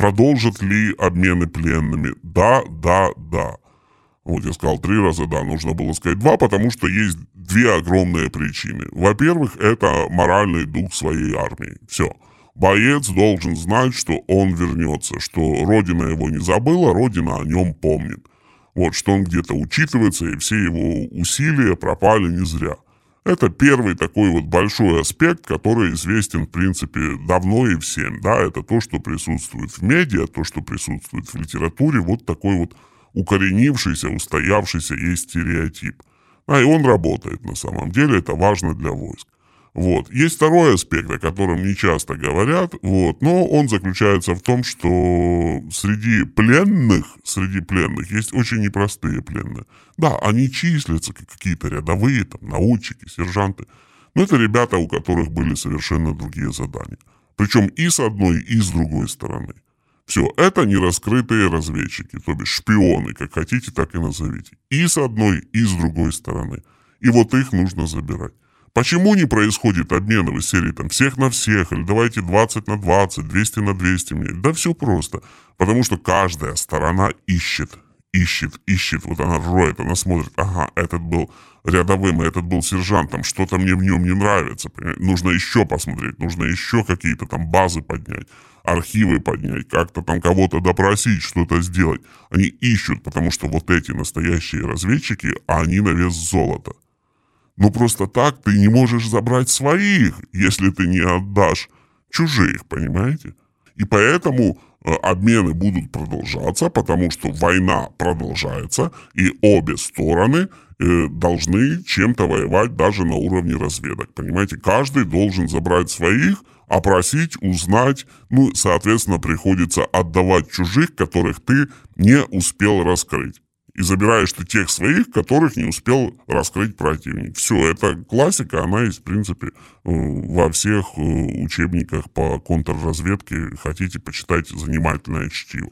Продолжат ли обмены пленными? Да, да, да. Вот я сказал три раза да, нужно было сказать два, потому что есть две огромные причины. Во-первых, это моральный дух своей армии. Все. Боец должен знать, что он вернется, что Родина его не забыла, Родина о нем помнит. Вот, что он где-то учитывается, и все его усилия пропали не зря. Это первый такой вот большой аспект, который известен, в принципе, давно и всем. Да, это то, что присутствует в медиа, то, что присутствует в литературе. Вот такой вот укоренившийся, устоявшийся есть стереотип. А и он работает на самом деле, это важно для войск. Вот. Есть второй аспект, о котором не часто говорят, вот, но он заключается в том, что среди пленных, среди пленных есть очень непростые пленные. Да, они числятся как какие-то рядовые, там, научники, сержанты, но это ребята, у которых были совершенно другие задания. Причем и с одной, и с другой стороны. Все, это нераскрытые разведчики, то бишь шпионы, как хотите, так и назовите. И с одной, и с другой стороны. И вот их нужно забирать. Почему не происходит обмен из серии там всех на всех, или давайте 20 на 20, 200 на 200 мне? Да все просто. Потому что каждая сторона ищет, ищет, ищет. Вот она роет, она смотрит, ага, этот был рядовым, а этот был сержантом, что-то мне в нем не нравится. Понимаете? Нужно еще посмотреть, нужно еще какие-то там базы поднять архивы поднять, как-то там кого-то допросить, что-то сделать. Они ищут, потому что вот эти настоящие разведчики, они на вес золота. Ну просто так ты не можешь забрать своих, если ты не отдашь чужих, понимаете? И поэтому э, обмены будут продолжаться, потому что война продолжается, и обе стороны э, должны чем-то воевать даже на уровне разведок. Понимаете, каждый должен забрать своих, опросить, узнать, ну, соответственно, приходится отдавать чужих, которых ты не успел раскрыть. И забираешь ты тех своих, которых не успел раскрыть противник. Все, это классика, она есть, в принципе, э, во всех э, учебниках по контрразведке. Хотите, почитайте занимательное чтиво.